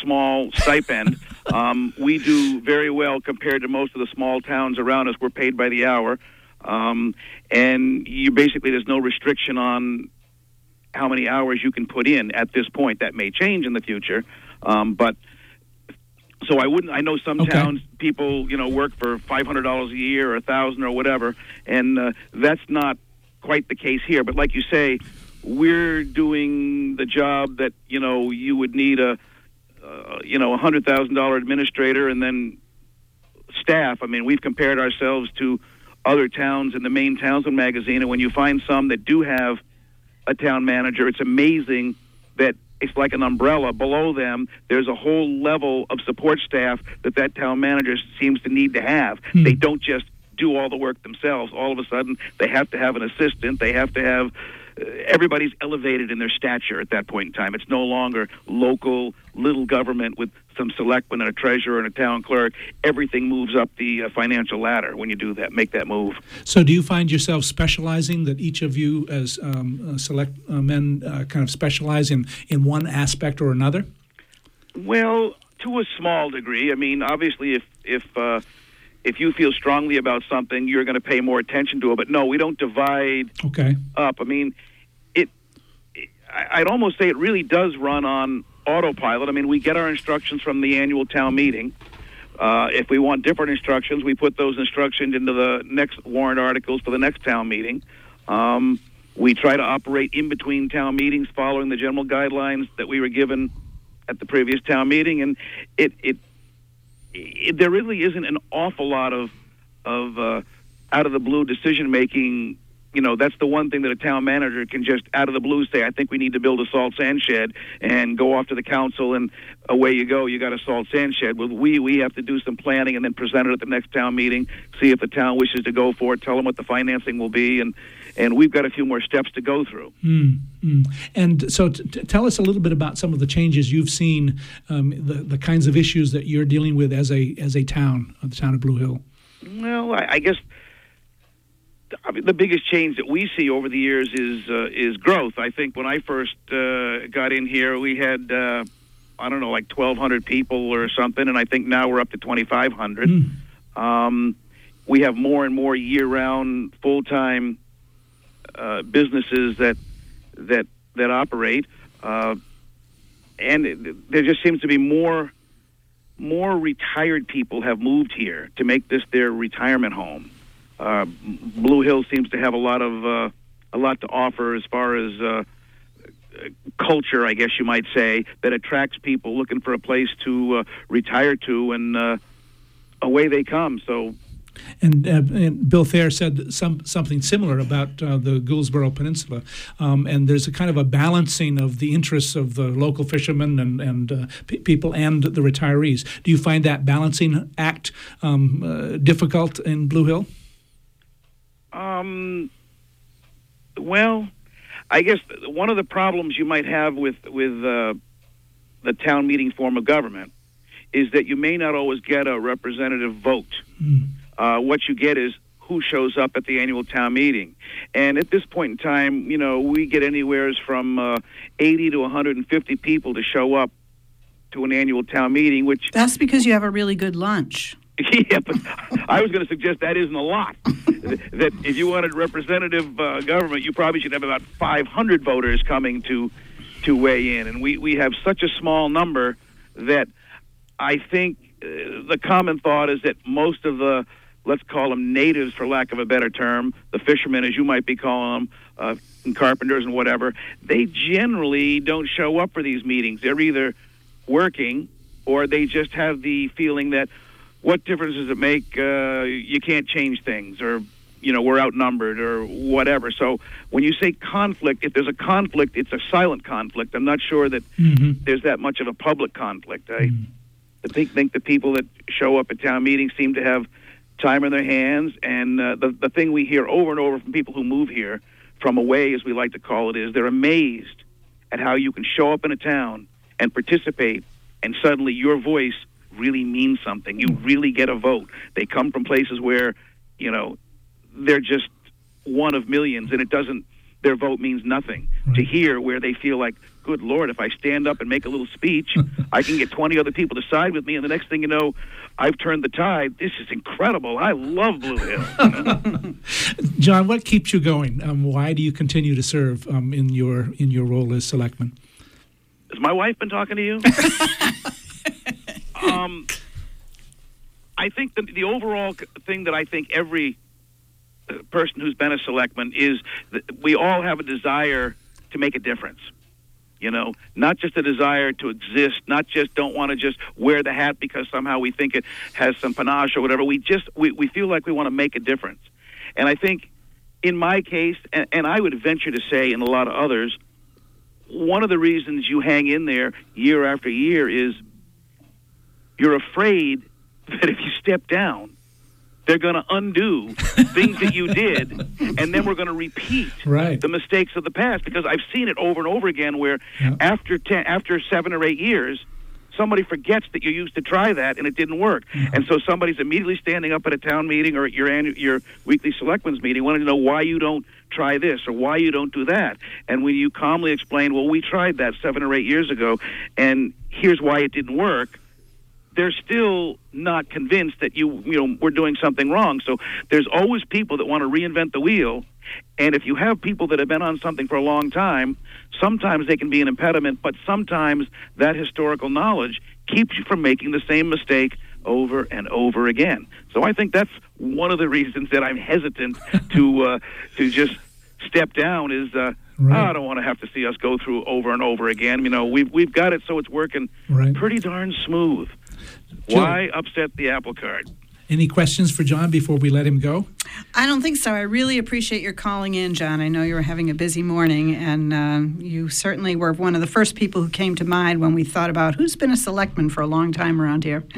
small stipend. um, we do very well compared to most of the small towns around us. We're paid by the hour. Um, and you basically there's no restriction on how many hours you can put in at this point. That may change in the future, um, but so I wouldn't. I know some Okay. towns people you know work for five hundred dollars a year or a thousand or whatever, and uh, that's not quite the case here. But like you say, we're doing the job that you know you would need a uh, you know a hundred thousand dollar administrator and then staff. I mean, we've compared ourselves to other towns in the Maine Townsman magazine, and when you find some that do have a town manager, it's amazing that it's like an umbrella. Below them, there's a whole level of support staff that that town manager seems to need to have. Hmm. They don't just do all the work themselves. All of a sudden, they have to have an assistant. They have to have everybody's elevated in their stature at that point in time. It's no longer local little government with some selectmen and a treasurer and a town clerk. Everything moves up the uh, financial ladder when you do that, make that move. So, do you find yourself specializing? That each of you, as um, uh, select uh, men, uh, kind of specialize in in one aspect or another? Well, to a small degree. I mean, obviously, if if uh, if you feel strongly about something, you're going to pay more attention to it. But no, we don't divide Okay. up. I mean, it. I'd almost say it really does run on autopilot. I mean, we get our instructions from the annual town meeting. Uh, if we want different instructions, we put those instructions into the next warrant articles for the next town meeting. Um, we try to operate in between town meetings, following the general guidelines that we were given at the previous town meeting, and it, it there really isn't an awful lot of of uh, out of the blue decision making. You know, that's the one thing that a town manager can just out of the blue say, I think we need to build a salt sand shed and go off to the council and away you go. You got a salt sand shed. Well, we we have to do some planning and then present it at the next town meeting, see if the town wishes to go for it, tell them what the financing will be, and and we've got a few more steps to go through. Mm, mm. And so, t- t- tell us a little bit about some of the changes you've seen, um, the the kinds of issues that you're dealing with as a as a town, uh, the town of Blue Hill. Well, I, I guess I mean, the biggest change that we see over the years is uh, is growth. I think when I first uh, got in here, we had uh, I don't know like twelve hundred people or something, and I think now we're up to twenty five hundred. Um, we have more and more year round full time uh, businesses that that that operate, uh, and it, there just seems to be more more retired people have moved here to make this their retirement home. Uh, Blue Hill seems to have a lot of uh, a lot to offer as far as uh, culture, I guess you might say, that attracts people looking for a place to uh, retire to, and uh, away they come. So And, uh, and Bill Thayer said some something similar about uh, the Gouldsboro Peninsula, um, and there's a kind of a balancing of the interests of the local fishermen and and uh, pe people and the retirees. Do you find that balancing act um, uh, difficult in Blue Hill? Um, well, I guess one of the problems you might have with with uh, the town meeting form of government is that you may not always get a representative vote. Uh, what you get is who shows up at the annual town meeting. And at this point in time, you know, we get anywhere from uh, 80 to 150 people to show up to an annual town meeting, which That's because you have a really good lunch. yeah, but I was going to suggest that isn't a lot. that if you wanted representative uh, government, you probably should have about 500 voters coming to to weigh in, and we we have such a small number that I think uh, the common thought is that most of the let's call them natives, for lack of a better term, the fishermen, as you might be calling them, uh, and carpenters and whatever, they generally don't show up for these meetings. They're either working or they just have the feeling that what difference does it make? Uh, you can't change things, or you know we're outnumbered, or whatever. So when you say conflict, if there's a conflict, it's a silent conflict. I'm not sure that Mm-hmm. there's that much of a public conflict. I, I think think the people that show up at town meetings seem to have time in their hands, and uh, the the thing we hear over and over from people who move here from away, as we like to call it, is they're amazed at how you can show up in a town and participate, and suddenly your voice really means something. You really get a vote. They come from places where, you know, they're just one of millions, and it doesn't. Their vote means nothing. To hear where they feel like, good lord, if I stand up and make a little speech, I can get 20 other people to side with me, and the next thing you know, I've turned the tide. This is incredible. I love Blue Hill. John, what keeps you going? Um, why do you continue to serve um, in your in your role as selectman? Has my wife been talking to you? um, I think the, the overall thing that I think every uh, person who's been a selectman is that we all have a desire to make a difference. You know, not just a desire to exist, not just don't want to just wear the hat because somehow we think it has some panache or whatever. We just we, we feel like we want to make a difference. And I think in my case, and, and I would venture to say in a lot of others, one of the reasons you hang in there year after year is you're afraid that if you step down, they're going to undo things that you did, and then we're going to repeat Right. the mistakes of the past. Because I've seen it over and over again, where Yeah. after ten, after seven or eight years, somebody forgets that you used to try that and it didn't work, and so somebody's immediately standing up at a town meeting or at your annual, your weekly selectmen's meeting, wanting to know why you don't try this or why you don't do that. And when you calmly explain, well, we tried that seven or eight years ago, and here's why it didn't work they're still not convinced that you you know we're doing something wrong. So there's always people that want to reinvent the wheel, and if you have people that have been on something for a long time, sometimes they can be an impediment, but sometimes that historical knowledge keeps you from making the same mistake over and over again. So I think that's one of the reasons that I'm hesitant to uh, to just step down is uh, Right. I don't want to have to see us go through over and over again. You know, we've we've got it so it's working Right. pretty darn smooth. Jill. Why upset the apple cart? Any questions for John before we let him go? I don't think so. I really appreciate your calling in, John. I know you were having a busy morning, and um, you certainly were one of the first people who came to mind when we thought about who's been a selectman for a long time around here.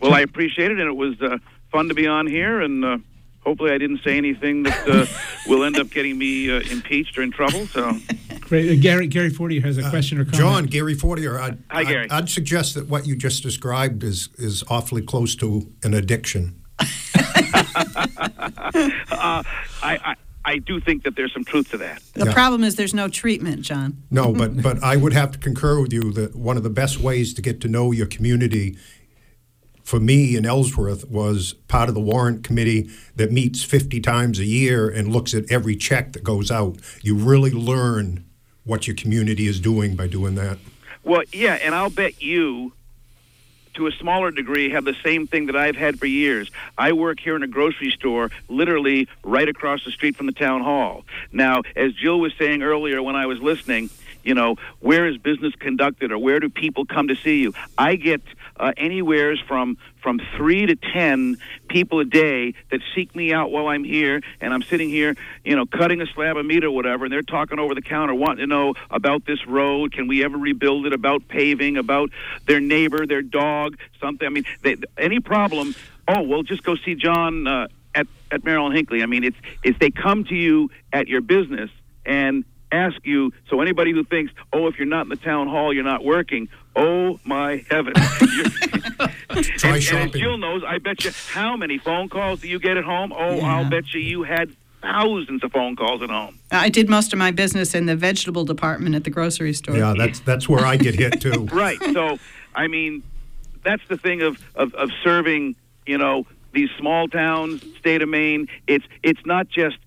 Well, I appreciate it, and it was uh, fun to be on here, and uh, hopefully I didn't say anything that uh, will end up getting me uh, impeached or in trouble. So, Great. Uh, Gary Gary Fortier has a question or comment. John, Gary Fortier, I'd, Hi, Gary. I'd, I'd suggest that what you just described is, is awfully close to an addiction. uh, I, I I do think that there's some truth to that. The Yeah. problem is there's no treatment, John. No, but, but I would have to concur with you that one of the best ways to get to know your community for me in Ellsworth was part of the warrant committee that meets 50 times a year and looks at every check that goes out. You really learn what your community is doing by doing that. Well, yeah, and I'll bet you, to a smaller degree, have the same thing that I've had for years. I work here in a grocery store, literally right across the street from the town hall. Now, as Jill was saying earlier when I was listening, you know, where is business conducted or where do people come to see you? I get uh, anywheres from from three to ten people a day that seek me out while I'm here, and I'm sitting here, you know, cutting a slab of meat or whatever, and they're talking over the counter, wanting to know about this road, can we ever rebuild it, about paving, about their neighbor, their dog, something. I mean, they, any problem? Oh, well, just go see John uh, at at Merrill and Hinckley. I mean, it's it's they come to you at your business and ask you. So anybody who thinks, oh, if you're not in the town hall, you're not working. Oh my heavens! Try and, shopping. And as Jill knows, I bet you how many phone calls do you get at home? Oh, Yeah. I'll bet you you had thousands of phone calls at home. I did most of my business in the vegetable department at the grocery store. yeah, that's that's where I get hit too. Right. So, I mean, that's the thing of, of, of serving, you know, these small towns, state of Maine. It's it's not just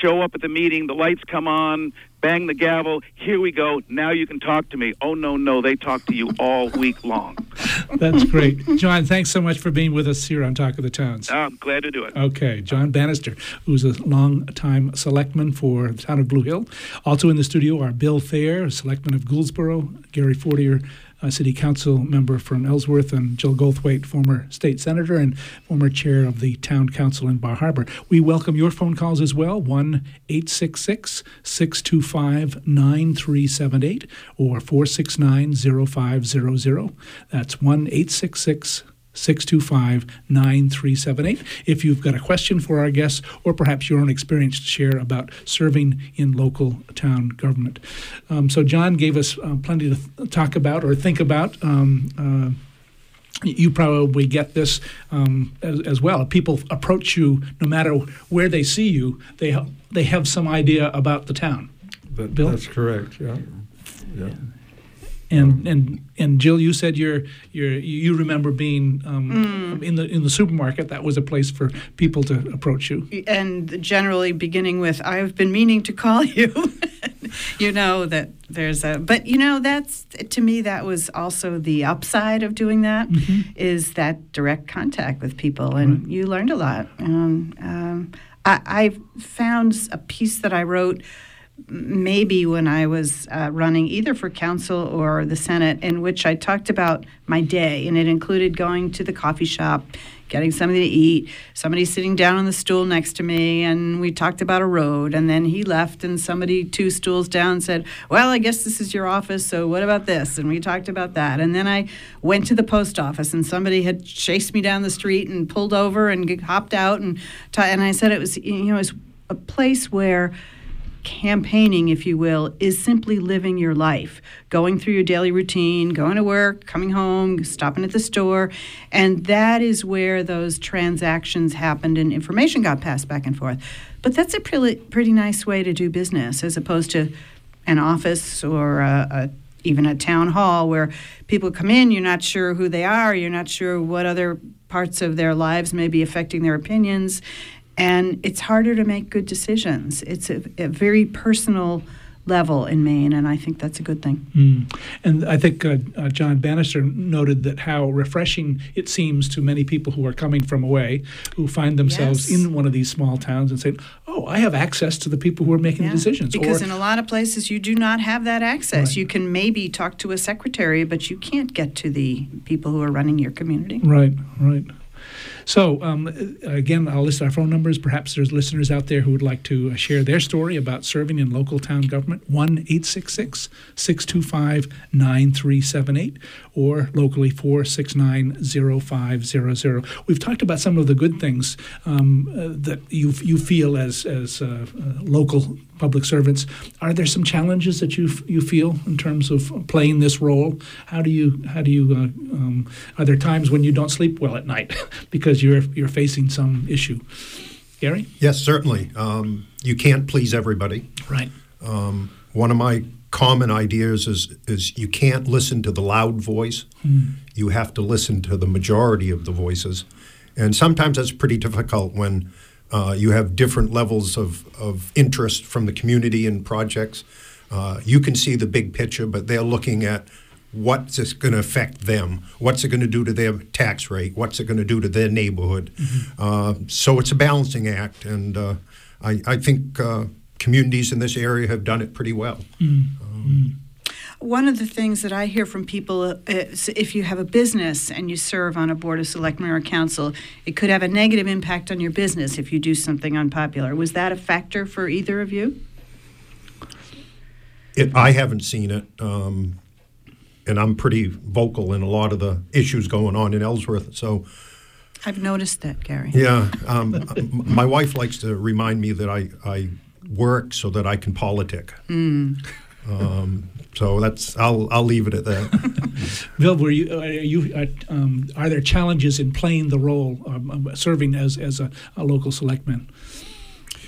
show up at the meeting, the lights come on, bang the gavel, here we go, now you can talk to me. Oh no, no, they talk to you all week long. That's great. John, thanks so much for being with us here on Talk of the Towns. Ah, I'm glad to do it. Okay, John Bannister, who's a long-time selectman for the town of Blue Hill. Also in the studio are Bill Thayer, selectman of Gouldsboro, Gary Fortier, a city council member from Ellsworth, and Jill Goldthwait, former state senator and former chair of the town council in Bar Harbor. We welcome your phone calls as well, 1 866 625 9378 or 469 0500. That's 1 866 625 9378. If you've got a question for our guests or perhaps your own experience to share about serving in local town government. Um, so, John gave us uh, plenty to th- talk about or think about. Um, uh, you probably get this um, as, as well. People approach you no matter where they see you, they, ha- they have some idea about the town. That, Bill? That's correct. Yeah. Yeah. And and and Jill, you said you're you're you remember being um, in the in the supermarket. That was a place for people to approach you. and generally beginning with i've been meaning to call you. You know that there's a but you know that's to me that was also the upside of doing that is that direct contact with people and you learned a lot. Um, um, I, I found a piece that i wrote maybe when I was uh, running either for council or the Senate, in which I talked about my day, and it included going to the coffee shop, getting something to eat, somebody sitting down on the stool next to me, and we talked about a road, and then he left, and somebody two stools down said, "Well, I guess this is your office, so what about this?" And we talked about that, and then I went to the post office, and somebody had chased me down the street and pulled over and hopped out, and ta- and I said it was you know it was a place where campaigning, if you will, is simply living your life, going through your daily routine, going to work, coming home, stopping at the store. And that is where those transactions happened and information got passed back and forth. But that's a pretty, pretty nice way to do business as opposed to an office or a, a even a town hall where people come in, you're not sure who they are, you're not sure what other parts of their lives may be affecting their opinions, and it's harder to make good decisions. It's a, a very personal level in Maine, and I think that's a good thing. Mm. And I think uh, uh, John Bannister noted that how refreshing it seems to many people who are coming from away, who find themselves Yes. in one of these small towns and say, "Oh, I have access to the people who are making the decisions." Because or, in a lot of places, you do not have that access. Right. You can maybe talk to a secretary, but you can't get to the people who are running your community. Right, right. So, um, again, I'll list our phone numbers. Perhaps there's listeners out there who would like to uh, share their story about serving in local town government. 1 866 625 9378 or locally 469 0500. We've talked about some of the good things um, uh, that you, you feel as, as uh, uh, local public servants. Are there some challenges that you you feel in terms of playing this role? How do you how do you uh, um, are there times when you don't sleep well at night because you're you're facing some issue? Gary, Yes, certainly. Um, you can't please everybody. right? Um, one of my common ideas is is you can't listen to the loud voice. You have to listen to the majority of the voices, and sometimes that's pretty difficult when uh, you have different levels of, of interest from the community and projects. Uh, you can see the big picture, but they're looking at what's this going to affect them? What's it going to do to their tax rate? What's it going to do to their neighborhood? Uh, so it's a balancing act, and uh, I, I think uh, communities in this area have done it pretty well. One of the things that I hear from people uh, is if you have a business and you serve on a board of selectmen or council, it could have a negative impact on your business if you do something unpopular. Was that a factor for either of you? It, I haven't seen it, um, and I'm pretty vocal in a lot of the issues going on in Ellsworth. So, I've noticed that, Gary. yeah, um, my wife likes to remind me that I, I work so that I can politic. Um, so that's I'll I'll leave it at that. Bill, were you, are, you uh, um, are there challenges in playing the role, serving as, as a, a local selectman?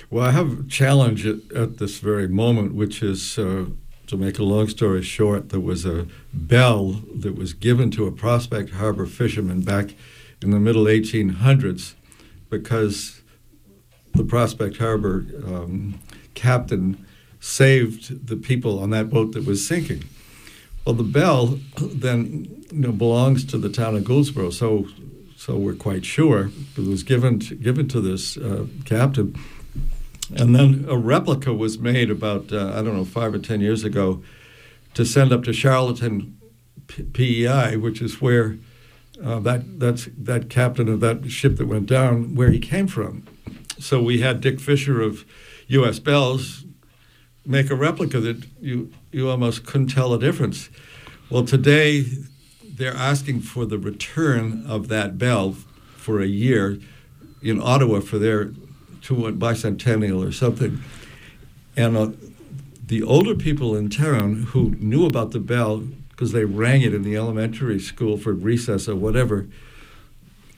Well, I have a challenge at, at this very moment, which is uh, to make a long story short, there was a bell that was given to a Prospect Harbor fisherman back in the middle 1800s because the Prospect Harbor um, captain saved the people on that boat that was sinking. Well, the bell then you know, belongs to the town of Gouldsboro, so so we're quite sure it was given to, given to this uh, captain. And then a replica was made about uh, I don't know five or ten years ago to send up to Charlottetown PEI, which is where uh, that that's that captain of that ship that went down where he came from. So we had Dick Fisher of U.S. Bells make a replica that you you almost couldn't tell a difference. Well, today they're asking for the return of that bell for a year in Ottawa for their to a bicentennial or something, and uh, the older people in town who knew about the bell because they rang it in the elementary school for recess or whatever.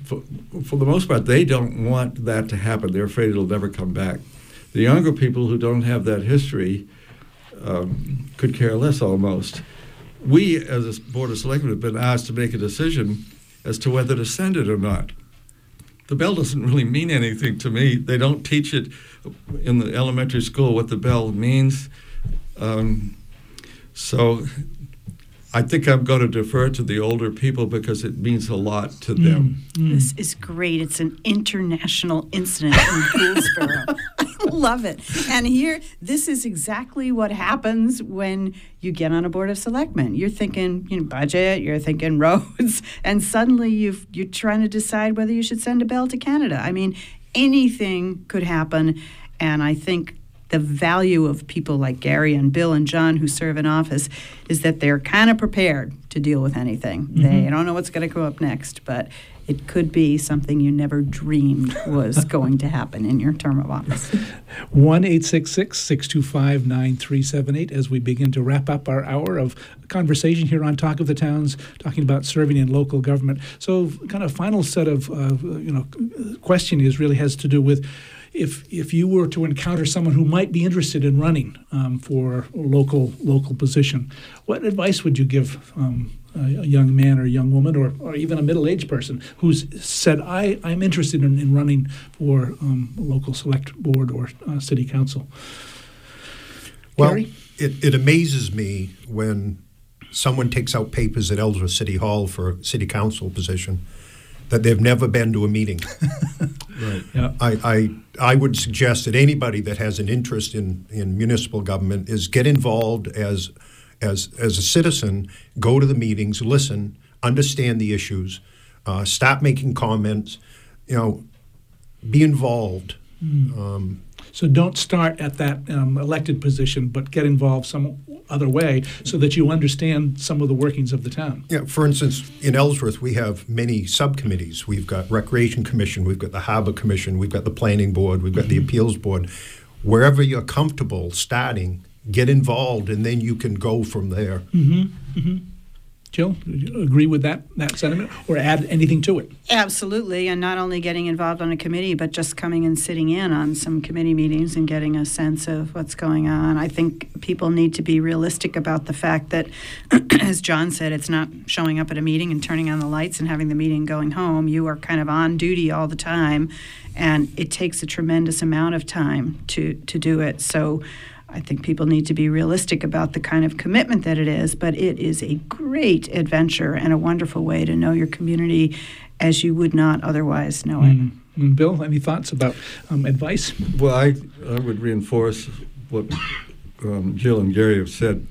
For, for the most part, they don't want that to happen. They're afraid it'll never come back. The younger people who don't have that history um, could care less almost. We, as a Board of Selectmen, have been asked to make a decision as to whether to send it or not. The bell doesn't really mean anything to me. They don't teach it in the elementary school what the bell means. Um, so I think I'm going to defer to the older people because it means a lot to them. Mm, mm. This is great. It's an international incident in Gouldsboro. I love it. And here, this is exactly what happens when you get on a board of selectmen. You're thinking, you know, budget. You're thinking roads, and suddenly you've you're trying to decide whether you should send a bell to Canada. I mean, anything could happen, and I think the value of people like Gary and Bill and John who serve in office is that they're kind of prepared to deal with anything. Mm-hmm. They don't know what's going to come up next, but it could be something you never dreamed was going to happen in your term of office. 1 625 9378 as we begin to wrap up our hour of conversation here on Talk of the Towns, talking about serving in local government. So, kind of final set of uh, you know question is really has to do with if if you were to encounter someone who might be interested in running um, for a local local position, what advice would you give um, a, young man or a young woman or, or even a middle aged person who's said, I, I'm interested in, in running for um, a local select board or uh, city council? Well, Gary? It, it amazes me when someone takes out papers at Ellsworth City Hall for a city council position that they've never been to a meeting. right. Yeah. I, I, I would suggest that anybody that has an interest in, in municipal government is get involved as, as, as a citizen, go to the meetings, listen, understand the issues, uh, stop making comments, you know, be involved. Mm. Um, so don't start at that um, elected position, but get involved some other way so that you understand some of the workings of the town. Yeah, for instance, in Ellsworth, we have many subcommittees. We've got Recreation Commission, we've got the Harbor Commission, we've got the Planning Board, we've got mm-hmm. the Appeals Board. Wherever you're comfortable starting, get involved, and then you can go from there. Mm-hmm. Mm-hmm. Jill, agree with that that sentiment, or add anything to it? Absolutely, and not only getting involved on a committee, but just coming and sitting in on some committee meetings and getting a sense of what's going on. I think people need to be realistic about the fact that, as John said, it's not showing up at a meeting and turning on the lights and having the meeting going home. You are kind of on duty all the time, and it takes a tremendous amount of time to to do it. So. I think people need to be realistic about the kind of commitment that it is, but it is a great adventure and a wonderful way to know your community as you would not otherwise know it. Mm. Bill, any thoughts about um, advice? Well, I, I would reinforce what um, Jill and Gary have said.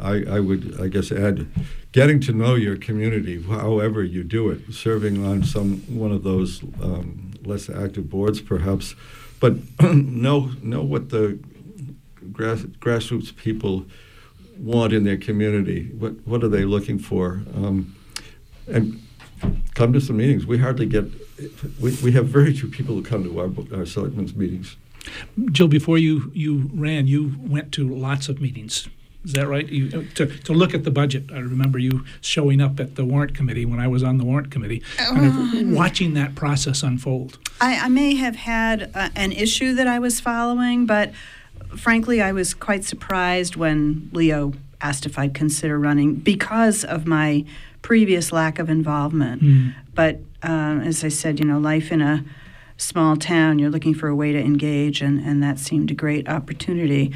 I, I would, I guess, add getting to know your community, however you do it, serving on some one of those um, less active boards, perhaps, but know know what the grass, grassroots people want in their community. What what are they looking for? Um, and come to some meetings. We hardly get. We, we have very few people who come to our our selectmen's meetings. Jill, before you you ran, you went to lots of meetings. Is that right? You, to, to look at the budget. I remember you showing up at the warrant committee when I was on the warrant committee, kind of watching that process unfold. I, I may have had uh, an issue that I was following, but frankly, I was quite surprised when Leo asked if I'd consider running because of my previous lack of involvement. Mm. But uh, as I said, you know, life in a small town, you're looking for a way to engage, and, and that seemed a great opportunity.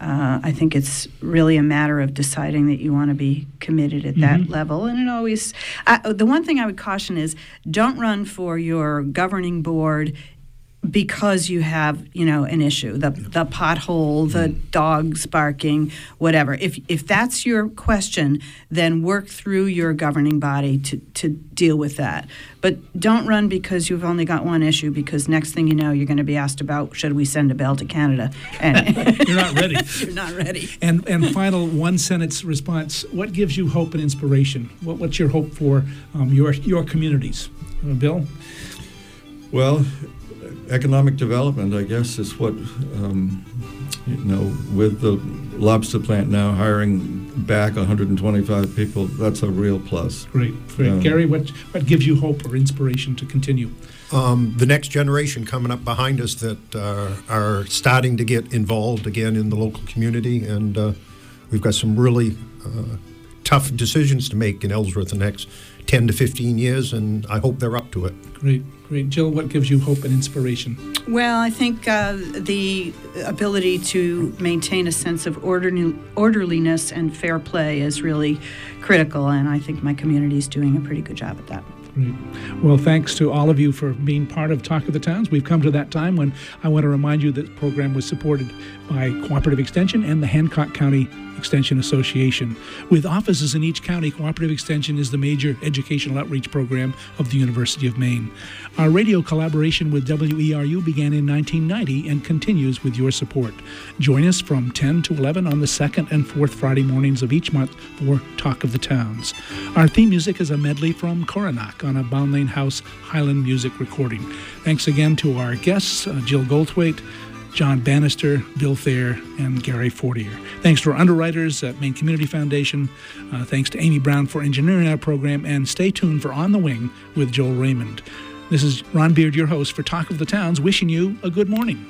Uh, I think it's really a matter of deciding that you want to be committed at that Mhm. level. And it always, I, the one thing I would caution is don't run for your governing board because you have you know an issue the the pothole the dogs barking whatever if if that's your question then work through your governing body to to deal with that but don't run because you've only got one issue because next thing you know you're going to be asked about should we send a bill to Canada and You're not ready. you're not ready And and final one sentence response. What gives you hope and inspiration? What, what's your hope for um, your your communities? Uh, Bill. Well, economic development, I guess, is what, um, you know, with the lobster plant now hiring back 125 people, that's a real plus. Great, great. Yeah. Gary, what what gives you hope or inspiration to continue? Um, the next generation coming up behind us that uh, are starting to get involved again in the local community, and uh, we've got some really uh, tough decisions to make in Ellsworth the next 10 to 15 years, and I hope they're up to it. Great, great. Jill, what gives you hope and inspiration? Well, I think uh, the ability to maintain a sense of orderly, orderliness and fair play is really critical, and I think my community is doing a pretty good job at that. Great. Well, thanks to all of you for being part of Talk of the Towns. We've come to that time when I want to remind you that the program was supported by Cooperative Extension and the Hancock County Extension Association. With offices in each county, Cooperative Extension is the major educational outreach program of the University of Maine. Our radio collaboration with WERU began in 1990 and continues with your support. Join us from 10 to 11 on the second and fourth Friday mornings of each month for Talk of the Towns. Our theme music is a medley from Coronac on a Bound Lane House Highland music recording. Thanks again to our guests, uh, Jill Goldthwait. John Bannister, Bill Thayer, and Gary Fortier. Thanks to our underwriters at Maine Community Foundation. Uh, thanks to Amy Brown for engineering our program. And stay tuned for On the Wing with Joel Raymond. This is Ron Beard, your host for Talk of the Towns, wishing you a good morning.